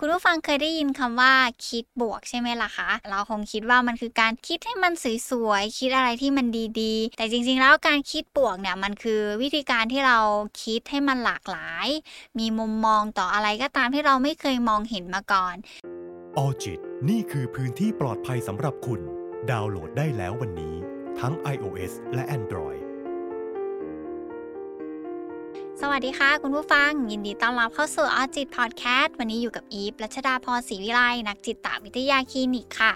คุณผู้ฟังเคยได้ยินคำว่าคิดบวกใช่ไหมล่ะคะ เราคงคิดว่ามันคือการคิดให้มันสวยๆ คิดอะไรที่มันดีๆ แต่จริงๆ แล้วการคิดบวกเนี่ยมันคือวิธีการที่เราคิดให้มันหลากหลาย มีมุมมองต่ออะไรก็ตามที่เราไม่เคยมองเห็นมาก่อนออจิตนี่คือพื้นที่ปลอดภัยสำหรับคุณ ดาวน์โหลดได้แล้ววันนี้ ทั้ง iOS และ Android สวัสดีค่ะคุณผู้ฟัง ยินดีต้อนรับเข้าสู่ออจิตพอดแคสต์วันนี้อยู่กับอีฟรัชดาพรศรีวิไลนักจิตวิทยาคลินิกค่ะ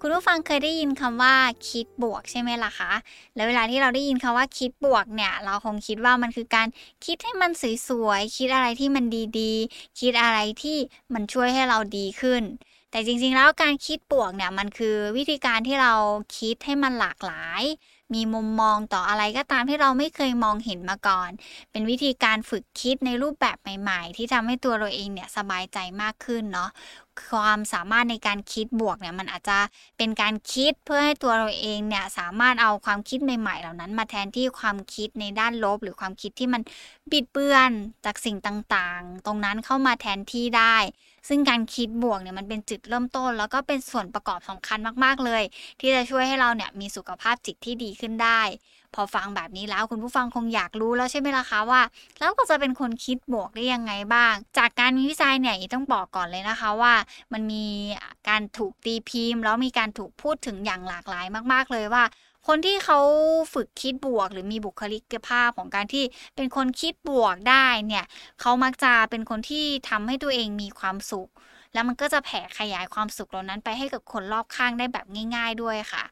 คุณผู้ฟังเคยได้ยินคำว่าคิดบวกใช่ไหมล่ะคะแล้วเวลาที่เราได้ยินคำว่าคิดบวกเนี่ย เราคงคิดว่ามันคือการคิดให้มันสวยๆคิดอะไรที่มันดีๆ คิดอะไรที่มันช่วยให้เราดีขึ้น แต่จริงๆแล้วการคิดบวกเนี่ยมันคือวิธีการที่เราคิดให้มันหลากหลาย มีมุมมองต่ออะไรก็ตามที่เราไม่เคยมองเห็นมาก่อน เป็นวิธีการฝึกคิดในรูปแบบใหม่ ๆ ที่ทำให้ตัวเราเองเนี่ยสบายใจมากขึ้นเนาะความสามารถในการคิดบวกเนี่ยมันอาจจะเป็นการคิดเพื่อให้ตัวเราเองเนี่ยสามารถเอาความคิดใหม่ ๆ เหล่านั้น มาแทนที่ความคิดในด้านลบ หรือความคิดที่มันบิดเบือนจากสิ่งต่างๆ ตรงนั้นเข้ามาแทนที่ได้ ซึ่งการคิดบวกเนี่ยมันเป็นจุดเริ่มต้น แล้วก็เป็นส่วนประกอบสำคัญมากๆเลย ที่จะช่วยให้เราเนี่ยมีสุขภาพจิตที่ดีขึ้นได้ พอฟังแบบนี้แล้วคุณผู้ฟังคงอยากรู้แล้วใช่ไหมล่ะคะว่า แล้วก็จะเป็นคนคิดบวกได้ยังไงบ้าง จากการวิจัยเนี่ยต้องบอกก่อนเลยนะคะว่า มันมีการถูกตีพิมพ์ แล้วมีการถูกพูดถึงอย่างหลากหลายมาก ๆเลยว่า คนที่เขาฝึกคิดบวก หรือมีบุคลิกภาพของการที่เป็นคนคิดบวกได้เนี่ยเขามักจะเป็นคนที่ทำให้ตัวเองมีความสุข แล้วมันก็จะแผ่ขยายความสุขเหล่านั้นไปให้กับคนรอบข้างได้แบบง่าย ๆด้วยค่ะ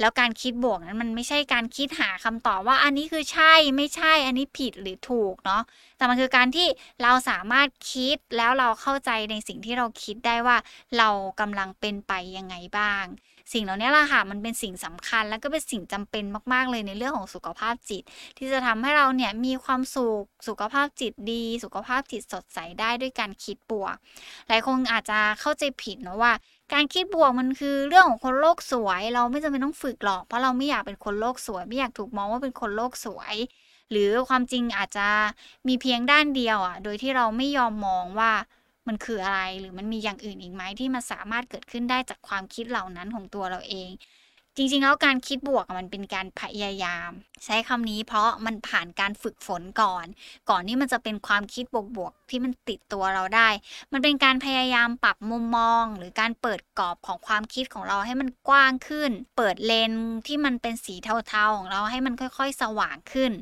แล้วการคิดบวกนั้นมันไม่ใช่การคิดหาคำตอบว่าอันนี้คือใช่ไม่ใช่อันนี้ผิดหรือถูกเนาะแต่มันคือการที่เราสามารถคิดแล้วเราเข้าใจในสิ่งที่เราคิดได้ว่า เรากำลังเป็นไปยังไงบ้าง สิ่งเหล่านี้แหละค่ะมันเป็นสิ่งสำคัญ แล้วก็เป็นสิ่งจำเป็นมากๆเลยในเรื่องของสุขภาพจิต ที่จะทำให้เราเนี่ยมีความสุขสุขภาพจิตดี สุขภาพจิตสดใสได้ด้วยการคิดบวก หลายคนอาจจะเข้าใจผิดนะว่าการคิดบวกมันคือเรื่องของคนโลกสวย เราไม่จำเป็นต้องฝึกหรอก เพราะเราไม่อยากเป็นคนโลกสวย ไม่อยากถูกมองว่าเป็นคนโลกสวย หรือความจริงอาจจะมีเพียงด้านเดียวอะ โดยที่เราไม่ยอมมองว่า มันคืออะไรหรือมันมีอย่างอื่นอีกไหมที่มันสามารถเกิดขึ้นได้จากความคิดเหล่านั้นของตัวเราเอง จริง ๆ แล้วการคิดบวกมันเป็นการพยายาม ใช้คำนี้เพราะมันผ่านการฝึกฝนก่อน ก่อนที่มันจะเป็นความคิดบวกๆที่มันติดตัวเราได้ มันเป็นการพยายามปรับมุมมอง หรือการเปิดกรอบของความคิดของเราให้มันกว้างขึ้น เปิดเลนที่มันเป็นสีเทาๆของเราให้มันค่อย ๆ สว่างขึ้น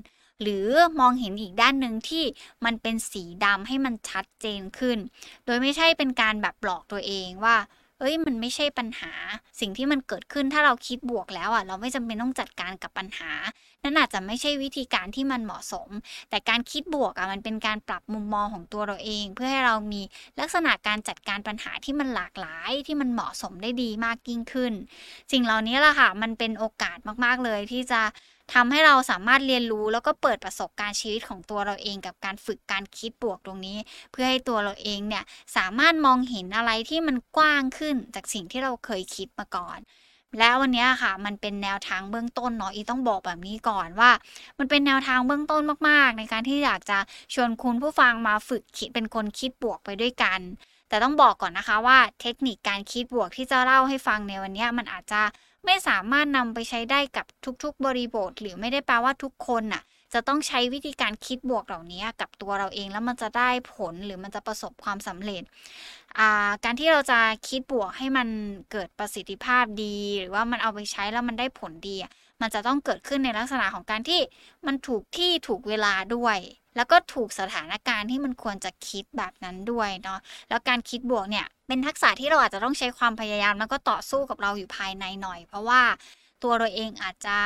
หรือมองเห็นอีกด้านหนึ่งที่มันเป็นสีดำให้มันชัดเจนขึ้น โดยไม่ใช่เป็นการแบบหลอกตัวเองว่าเอ้ยมันไม่ใช่ปัญหาสิ่งที่มันเกิดขึ้นถ้าเราคิดบวกแล้วอะ เราไม่จำเป็นต้องจัดการกับปัญหา นั่นอาจจะไม่ใช่วิธีการที่มันเหมาะสม แต่การคิดบวกอะมันเป็นการปรับมุมมองของตัวเราเอง เพื่อให้เรามีลักษณะการจัดการปัญหาที่มันหลากหลายที่มันเหมาะสมได้ดีมากยิ่งขึ้น สิ่งเหล่านี้แหละค่ะมันเป็นโอกาสมากๆเลยที่จะ ทำให้เราสามารถเรียนรู้แล้วก็เปิดประสบการณ์ชีวิตของตัวเราเองกับการฝึกการคิดบวกตรงนี้ เพื่อให้ตัวเราเองเนี่ยสามารถมองเห็นอะไรที่มันกว้างขึ้นจากสิ่งที่เราเคยคิดมาก่อนแล้ววันนี้ค่ะ มันเป็นแนวทางเบื้องต้นเนาะอีต้องบอกแบบนี้ก่อนว่า มันเป็นแนวทางเบื้องต้นมากๆ ในการที่อยากจะชวนคุณผู้ฟังมาฝึกคิดเป็นคนคิดบวกไปด้วยกัน แต่ต้องบอกก่อนนะคะว่าเทคนิคการคิดบวกที่จะเล่าให้ฟังในวันนี้มันอาจจะ ไม่สามารถนำไปใช้ได้กับทุกๆ บริบท หรือไม่ได้แปลว่าทุกคนน่ะ จะต้องใช้วิธีการคิดบวกเหล่านี้กับตัวเราเองแล้วมันจะได้ผลหรือมันจะประสบความสำเร็จ การที่เราจะคิดบวกให้มันเกิดประสิทธิภาพดี หรือว่ามันเอาไปใช้แล้วมันได้ผลดี มันจะต้องเกิดขึ้นในลักษณะของการที่มันถูกที่ถูกเวลาด้วย แล้วก็ถูกสถานการณ์ที่มันควรจะคิดแบบนั้นด้วยเนาะแล้วการคิดบวกเนี่ยเป็นทักษะที่เราอาจจะต้องใช้ความพยายามแล้วก็ต่อสู้กับเราอยู่ภายในหน่อย เพราะว่า ตัวเราเองอาจจะ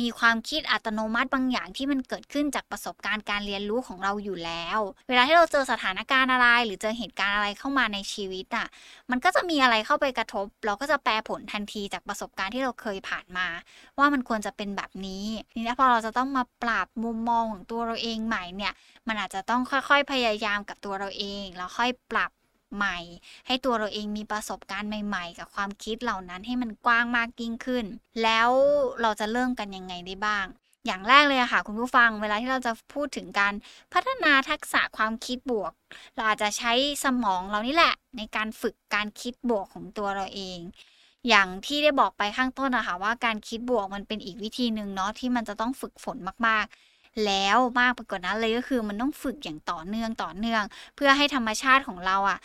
มีความคิดอัตโนมัติบางอย่างที่มันเกิดขึ้นจากประสบการณ์การเรียนรู้ของเราอยู่แล้ว เวลาที่เราเจอสถานการณ์อะไร หรือเจอเหตุการณ์อะไรเข้ามาในชีวิตอะมันก็จะมีอะไรเข้าไปกระทบ เราก็จะแปลผลทันทีจากประสบการณ์ที่เราเคยผ่านมา ว่ามันควรจะเป็นแบบนี้ทีนี้พอเราจะต้องมาปรับมุมมองของตัวเราเองใหม่เนี่ยมันอาจจะต้องค่อยๆพยายามกับตัวเราเองแล้วค่อยปรับ ใหม่ ให้ตัวเราเองมีประสบการณ์ใหม่ ๆ กับความคิดเหล่านั้นให้มันกว้างมากยิ่งขึ้น แล้วเราจะเริ่มกันยังไงได้บ้าง อย่างแรกเลยอะค่ะ คุณผู้ฟัง เวลาที่เราจะพูดถึงการพัฒนาทักษะความคิดบวก เราอาจจะใช้สมองเรานี่แหละ ในการฝึกการคิดบวกของตัวเราเองอย่างที่ได้บอกไปข้างต้นอะค่ะว่าการคิดบวกมันเป็นอีกวิธีหนึ่งเนาะที่มันจะต้องฝึกฝนมากๆ แล้วมากไปกว่านั้นเลยก็คือมันต้องฝึกอย่างต่อเนื่องต่อเนื่อง เพื่อให้ธรรมชาติของเราอะ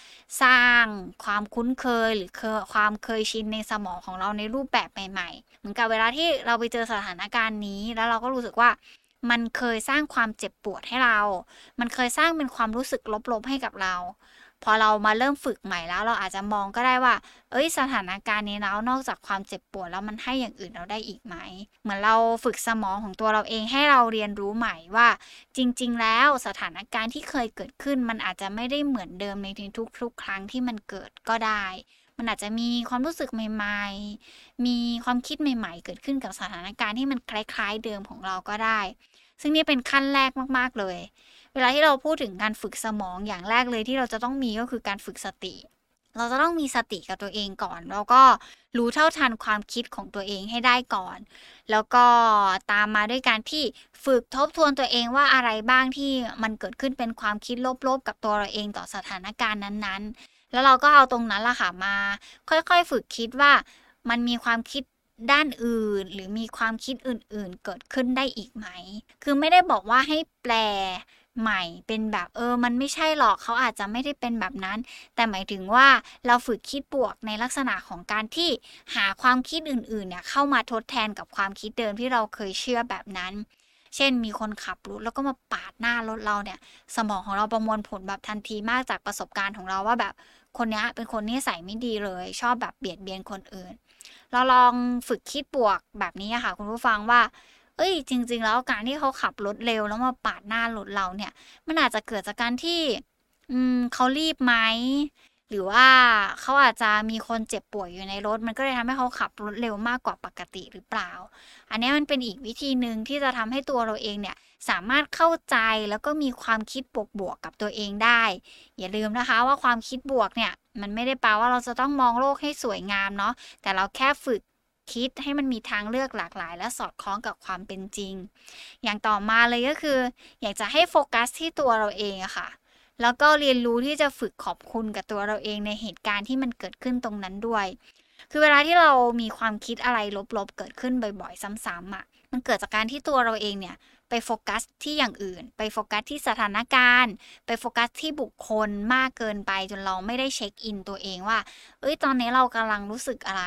สร้างความคุ้นเคยหรือความเคยชินในสมองของเราในรูปแบบใหม่ๆเหมือนกับเวลาที่เราไปเจอสถานการณ์นี้ แล้วเราก็รู้สึกว่ามันเคยสร้างความเจ็บปวดให้เรา มันเคยสร้างเป็นความรู้สึกลบๆให้กับเรา พอเรามาเริ่มฝึกใหม่แล้ว เราอาจจะมองก็ได้ว่า เอ้ยสถานการณ์นี้แล้วนอกจากความเจ็บปวดแล้วมันให้อย่างอื่นเราได้อีกไหม เหมือนเราฝึกสมองของตัวเราเองให้เราเรียนรู้ใหม่ว่า จริง ๆ แล้วสถานการณ์ที่เคยเกิดขึ้น มันอาจจะไม่ได้เหมือนเดิมในทุกๆ ครั้งที่มันเกิดก็ได้มันอาจจะมีความรู้สึกใหม่ ๆ มีความคิดใหม่ ๆ เกิดขึ้นกับสถานการณ์ที่มันคล้าย ๆ เดิมของเราก็ได้ ซึ่งนี่เป็นขั้นแรกมาก ๆ เลย เวลาที่เราพูดถึงการฝึกสมองอย่างแรกเลยที่เราจะต้องมีก็คือการฝึกสติ เราจะต้องมีสติกับตัวเองก่อน แล้วก็รู้เท่าทันความคิดของตัวเองให้ได้ก่อน แล้วก็ตามมาด้วยการที่ฝึกทบทวนตัวเองว่าอะไรบ้างที่มันเกิดขึ้นเป็นความคิดลบๆกับตัวเราเองต่อสถานการณ์นั้นๆ แล้วเราก็เอาตรงนั้นล่ะค่ะมา ค่อยๆ ฝึกคิดว่ามันมีความคิดด้านอื่นหรือมีความคิดอื่นๆ เกิดขึ้นได้อีกไหม คือไม่ได้บอกว่าให้แปล ใหม่เป็นแบบเออ มันไม่ใช่หรอกเขาอาจจะไม่ได้เป็นแบบนั้น แต่หมายถึงว่าเราฝึกคิดบวกในลักษณะของการที่หาความคิดอื่นๆเนี่ยเข้ามาทดแทนกับความคิดเดิมที่เราเคยเชื่อแบบนั้น เช่นมีคนขับรถแล้วก็มาปาดหน้ารถเราเนี่ย สมองของเราประมวลผลแบบทันทีมากจากประสบการณ์ของเราว่าแบบคนนี้เป็นคนนิสัยไม่ดีเลย ชอบแบบเบียดเบียนคนอื่น เราลองฝึกคิดบวกแบบนี้ค่ะ คุณผู้ฟังว่า เอ้ย จริง ๆ แล้วการที่เขาขับรถเร็วแล้วมาปาดหน้ารถเราเนี่ย มันอาจจะเกิดจากการที่ อืมเขารีบไหมหรือว่าเขาอาจจะมีคนเจ็บป่วยอยู่ในรถ มันก็เลยทำให้เขาขับรถเร็วมากกว่าปกติหรือเปล่า อันนี้มันเป็นอีกวิธีหนึ่งที่จะทำให้ตัวเราเองเนี่ยสามารถเข้าใจแล้วก็มีความคิดบวกๆกับตัวเองได้ อย่าลืมนะคะว่าความคิดบวกเนี่ย มันไม่ได้แปลว่าเราจะต้องมองโลกให้สวยงามเนาะแต่เราแค่ฝึก คิดให้มันมีทางเลือกหลากหลาย และสอดคล้องกับความเป็นจริง อย่างต่อมาเลยก็คือ อยากจะให้โฟกัสที่ตัวเราเองอะค่ะ แล้วก็เรียนรู้ที่จะฝึกขอบคุณกับตัวเราเองในเหตุการณ์ที่มันเกิดขึ้นตรงนั้นด้วย คือเวลาที่เรามีความคิดอะไรลบๆเกิดขึ้นบ่อยๆ ซ้ำๆอะมันเกิดจากการที่ตัวเราเองเนี่ย ไปโฟกัสที่อย่างอื่น ไปโฟกัสที่สถานการณ์ ไปโฟกัสที่บุคคลมากเกินไปจนเราไม่ได้เช็คอินตัวเองว่า เอ้ยตอนนี้เรากำลังรู้สึกอะไร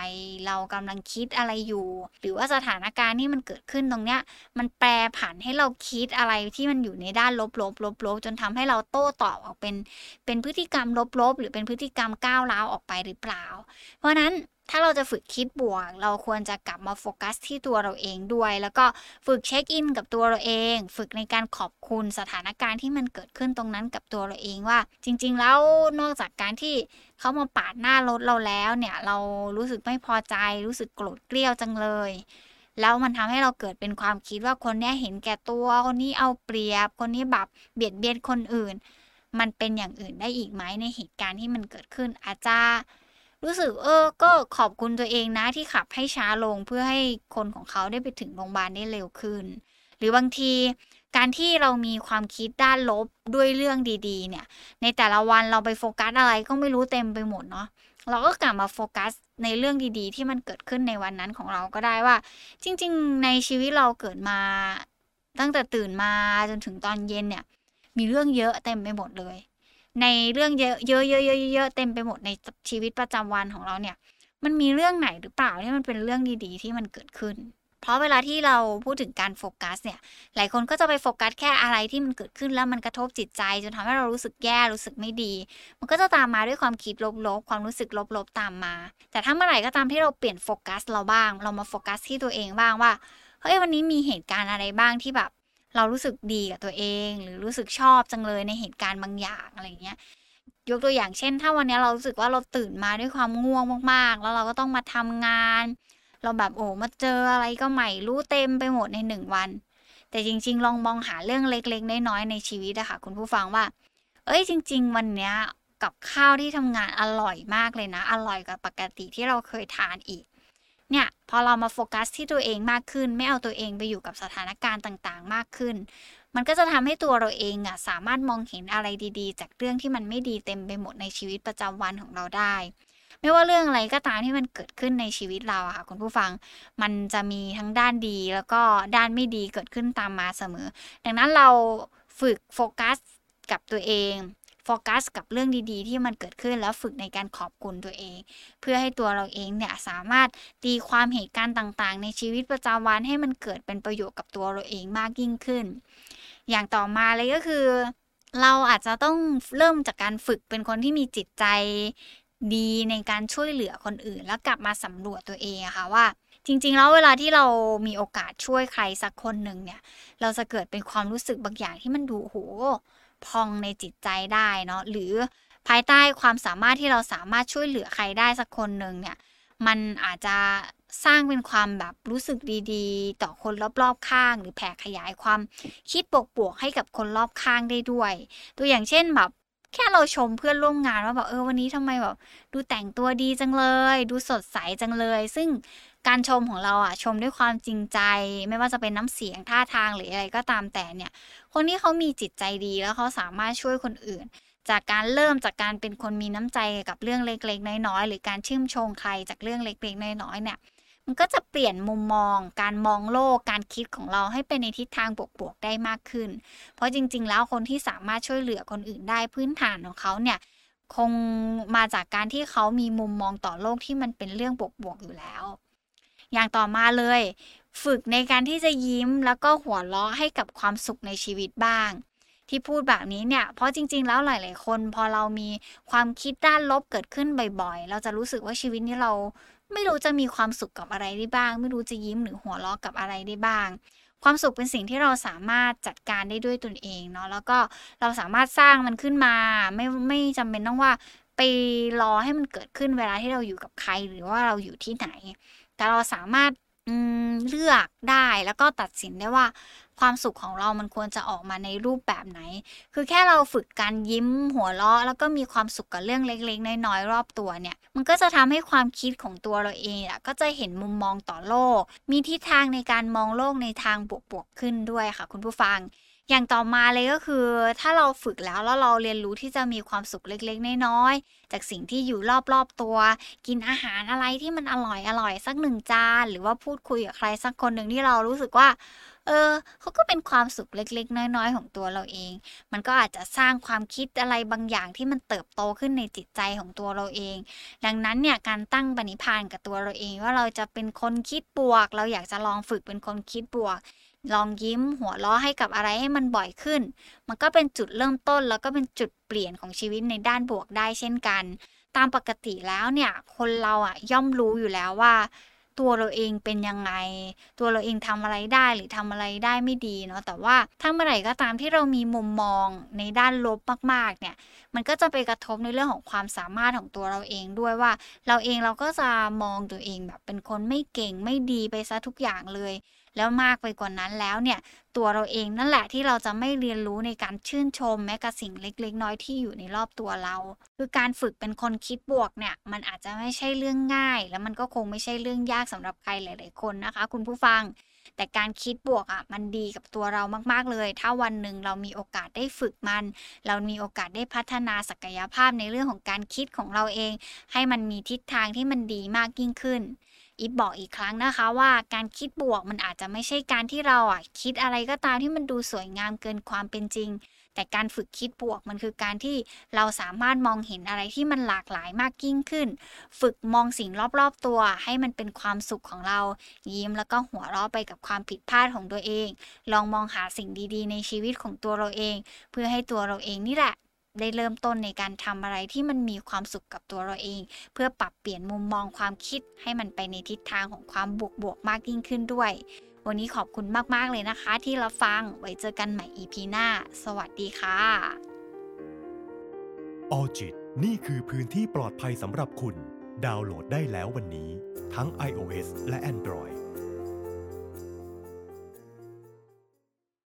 เรากำลังคิดอะไรอยู่ หรือว่าสถานการณ์ที่มันเกิดขึ้นตรงเนี้ย มันแปรผันให้เราคิดอะไรที่มันอยู่ในด้านลบๆลบๆจนทำให้เราโต้ตอบออกเป็นเป็นพฤติกรรมลบๆหรือเป็นพฤติกรรมก้าวร้าวออกไปหรือเปล่า เพราะนั้น ถ้าเราจะฝึกคิดบวก เราควรจะกลับมาโฟกัสที่ตัวเราเองด้วย แล้วก็ฝึกเช็คอินกับตัวเราเอง ฝึกในการขอบคุณสถานการณ์ที่มันเกิดขึ้นตรงนั้นกับตัวเราเองว่า จริง ๆ แล้วนอกจากการที่เขามาปาดหน้ารถเราแล้วเนี่ยเรารู้สึกไม่พอใจ รู้สึกโกรธเกลี้ยวจังเลย แล้วมันทำให้เราเกิดเป็นความคิดว่าคนนี้เห็นแก่ตัวคนนี้เอาเปรียบ คนนี้แบบเบียดเบียนคนอื่น มันเป็นอย่างอื่นได้อีกไหมในเหตุการณ์ที่มันเกิดขึ้นอาจจะ รู้สึกเออ ก็ขอบคุณตัวเองนะที่ขับให้ช้าลงเพื่อให้คนของเขาได้ไปถึงโรงพยาบาลได้เร็วขึ้น หรือบางทีการที่เรามีความคิดด้านลบด้วยเรื่องดีๆ เนี่ย ในแต่ละวันเราไปโฟกัสอะไรก็ไม่รู้เต็มไปหมดเนาะเราก็กลับมาโฟกัสในเรื่องดีๆ ที่มันเกิดขึ้นในวันนั้นของเราก็ได้ว่า จริง ๆ ในชีวิตเราเกิดมา ตั้งแต่ตื่นมาจนถึงตอนเย็นเนี่ย มีเรื่องเยอะเต็มไปหมดเลย ในเรื่องเยอะเยอะเยอะเยอะเต็มไปหมดในชีวิตประจำวันของเราเนี่ย มันมีเรื่องไหนหรือเปล่าที่มันเป็นเรื่องดีๆ ที่มันเกิดขึ้น เพราะเวลาที่เราพูดถึงการโฟกัสเนี่ย หลายคนก็จะไปโฟกัสแค่อะไรที่มันเกิดขึ้นแล้วมันกระทบจิตใจจนทำให้เรารู้สึกแย่รู้สึกไม่ดี มันก็จะตามมาด้วยความคิดลบๆ ความรู้สึกลบๆตามมา แต่ถ้าเมื่อไหร่ก็ตามที่เราเปลี่ยนโฟกัสเราบ้าง เรามาโฟกัสที่ตัวเองบ้างว่าเฮ้ยวันนี้มีเหตุการณ์อะไรบ้างที่แบบ เรารู้สึกดีกับตัวเอง หรือรู้สึกชอบจังเลยในเหตุการณ์บางอย่างอะไรเงี้ยยกตัวอย่างเช่น ถ้าวันนี้เรารู้สึกว่าเราตื่นมาด้วยความง่วงมากๆ แล้วเราก็ต้องมาทำงาน เราแบบโอ้มาเจออะไรก็ใหม่รู้เต็มไปหมดในหนึ่งวัน แต่จริง ๆ ลองมองหาเรื่องเล็กๆน้อยๆในชีวิตอะค่ะคุณผู้ฟังว่า เอ้ยจริง ๆ วันเนี้ยกับข้าวที่ทำงานอร่อยมากเลยนะ อร่อยกว่าปกติที่เราเคยทานอีก พอเรามาโฟกัสที่ตัวเองมากขึ้น ไม่เอาตัวเองไปอยู่กับสถานการณ์ต่างๆ มากขึ้น มันก็จะทำให้ตัวเราเองอะสามารถมองเห็นอะไรดีๆ จากเรื่องที่มันไม่ดีเต็มไปหมดในชีวิตประจำวันของเราได้ ไม่ว่าเรื่องอะไรก็ตามที่มันเกิดขึ้นในชีวิตเราค่ะคุณผู้ฟัง มันจะมีทั้งด้านดีแล้วก็ด้านไม่ดีเกิดขึ้นตามมาเสมอ ดังนั้นเราฝึกโฟกัสกับตัวเอง โฟกัสกับเรื่องดีๆ ที่มันเกิดขึ้นแล้วฝึกในการขอบคุณตัวเอง เพื่อให้ตัวเราเองเนี่ยสามารถตีความเหตุการณ์ต่างๆ ในชีวิตประจำวันให้มันเกิดเป็นประโยชน์กับตัวเราเองมากยิ่งขึ้น อย่างต่อมาเลยก็คือ เราอาจจะต้องเริ่มจากการฝึกเป็นคนที่มีจิตใจดีในการช่วยเหลือคนอื่น แล้วกลับมาสำรวจตัวเองอะค่ะว่าจริงๆ แล้วเวลาที่เรามีโอกาสช่วยใครสักคนหนึ่งเนี่ย เราจะเกิดเป็นความรู้สึกบางอย่างที่มันดูโห พองในจิตใจได้เนาะหรือภายใต้ความสามารถที่เราสามารถช่วยเหลือใครได้สักคนหนึ่งเนี่ย มันอาจจะสร้างเป็นความแบบรู้สึกดีๆ ต่อคนรอบๆข้าง หรือแผ่ขยายความคิดบวกๆให้กับคนรอบข้างได้ด้วย ตัวอย่างเช่นแบบ แค่เราชมเพื่อนร่วมงานว่าแบบเออวันนี้ทำไมแบบดูแต่งตัวดีจังเลย ดูสดใสจังเลย ซึ่งการชมของเราอะชมด้วยความจริงใจ ไม่ว่าจะเป็นน้ำเสียงท่าทางหรืออะไรก็ตามแต่เนี่ย คนที่เขามีจิตใจดีแล้วเขาสามารถช่วยคนอื่น จากการเริ่มจากการเป็นคนมีน้ำใจกับเรื่องเล็กๆ น้อยๆหรือการชื่นชมใครจากเรื่องเล็กๆ น้อยๆเนี่ย มันก็จะเปลี่ยนมุมมอง การมองโลก การคิดของเราให้เป็นในทิศทางบวกๆได้มากขึ้น เพราะจริง ๆ แล้วคนที่สามารถช่วยเหลือคนอื่นได้พื้นฐานของเขาเนี่ยคงมาจากการที่เขามีมุมมองต่อโลกที่มันเป็นเรื่องบวกๆอยู่แล้ว อย่างต่อมาเลย ฝึกในการที่จะยิ้มแล้วก็หัวเราะให้กับความสุขในชีวิตบ้าง ที่พูดแบบนี้เนี่ย เพราะจริง ๆ แล้วหลาย ๆ คน พอเรามีความคิดด้านลบเกิดขึ้นบ่อย ๆ เราจะรู้สึกว่าชีวิตนี้เรา ไม่รู้จะมีความสุขกับอะไรได้บ้าง ไม่รู้จะยิ้มหรือหัวเราะกับอะไรได้บ้าง ความสุขเป็นสิ่งที่เราสามารถจัดการได้ด้วยตนเองเนาะแล้วก็เราสามารถสร้างมันขึ้นมา ไม่ไม่จำเป็นต้องว่าไปรอให้มันเกิดขึ้นเวลาที่เราอยู่กับใครหรือว่าเราอยู่ที่ไหน แต่เราสามารถเลือกได้แล้วก็ตัดสินได้ว่า ความสุขของเรามันควรจะออกมาในรูปแบบไหน คือแค่เราฝึกการยิ้มหัวเราะ แล้วก็มีความสุขกับเรื่องเล็กๆ น้อยๆ รอบตัวเนี่ย มันก็จะทำให้ความคิดของตัวเราเองอะก็จะเห็นมุมมองต่อโลก มีทิศทางในการมองโลกในทางบวกๆขึ้นด้วยค่ะ คุณผู้ฟังอย่างต่อมาเลยก็คือ ถ้าเราฝึกแล้วแล้วเราเรียนรู้ที่จะมีความสุขเล็กๆ น้อยๆ จากสิ่งที่อยู่รอบๆตัว กินอาหารอะไรที่มันอร่อยอร่อยสักหนึ่งจาน หรือว่าพูดคุยกับใครสักคนหนึ่งที่เรารู้สึกว่า เออเขาก็เป็นความสุขเล็กๆ น้อยๆ ของตัวเราเอง มันก็อาจจะสร้างความคิดอะไรบางอย่างที่มันเติบโตขึ้นในจิตใจของตัวเราเอง ดังนั้นเนี่ยการตั้งปณิพานกับตัวเราเองว่าเราจะเป็นคนคิดบวก เราอยากจะลองฝึกเป็นคนคิดบวกลองยิ้มหัวเราะให้กับอะไรให้มันบ่อยขึ้น มันก็เป็นจุดเริ่มต้นแล้วก็เป็นจุดเปลี่ยนของชีวิตในด้านบวกได้เช่นกัน ตามปกติแล้วเนี่ย คนเราอะย่อมรู้อยู่แล้วว่า ตัวเราเองเป็นยังไง ตัวเราเองทำอะไรได้หรือทำอะไรได้ไม่ดีเนาะแต่ว่าถ้าเมื่อไหร่ก็ตามที่เรามีมุมมองในด้านลบมากๆเนี่ยมันก็จะไปกระทบในเรื่องของความสามารถของตัวเราเองด้วยว่า เราเองเราก็จะมองตัวเองแบบเป็นคนไม่เก่งไม่ดีไปซะทุกอย่างเลย แล้วมากไปกว่านั้นแล้วเนี่ย ตัวเราเองนั่นแหละที่เราจะไม่เรียนรู้ในการชื่นชม แม้กระสิ่งเล็กๆ น้อยที่อยู่ในรอบตัวเรา คือการฝึกเป็นคนคิดบวกเนี่ย มันอาจจะไม่ใช่เรื่องง่าย แล้วมันก็คงไม่ใช่เรื่องยากสำหรับใครหลายๆคนนะคะ คุณผู้ฟัง แต่การคิดบวกอะมันดีกับตัวเรามากๆเลย ถ้าวันหนึ่งเรามีโอกาสได้ฝึกมัน เรามีโอกาสได้พัฒนาศักยภาพในเรื่องของการคิดของเราเอง ให้มันมีทิศทางที่มันดีมากยิ่งขึ้น อีฟบอกอีกครั้งนะคะว่าการคิดบวกมันอาจจะไม่ใช่การที่เราอะคิดอะไรก็ตามที่มันดูสวยงามเกินความเป็นจริง แต่การฝึกคิดบวกมันคือการที่เราสามารถมองเห็นอะไรที่มันหลากหลายมากยิ่งขึ้น ฝึกมองสิ่งรอบๆตัว ให้มันเป็นความสุขของเรา ยิ้มแล้วก็หัวเราะไปกับความผิดพลาดของตัวเอง ลองมองหาสิ่งดีๆ ในชีวิตของตัวเราเอง เพื่อให้ตัวเราเองนี่แหละ ได้เริ่มต้นในการทำอะไรที่มันมีความสุขกับตัวเราเอง เพื่อปรับเปลี่ยนมุมมองความคิดให้มันไปในทิศทางของความบวกๆมากยิ่งขึ้นด้วย วันนี้ขอบคุณมาก ๆ เลยนะคะ ที่รับฟังไว้เจอกันใหม่ EP หน้า สวัสดีค่ะออจิตนี่คือพื้นที่ปลอดภัยสำหรับคุณ ดาวน์โหลดได้แล้ววันนี้ ทั้ง iOS และ Android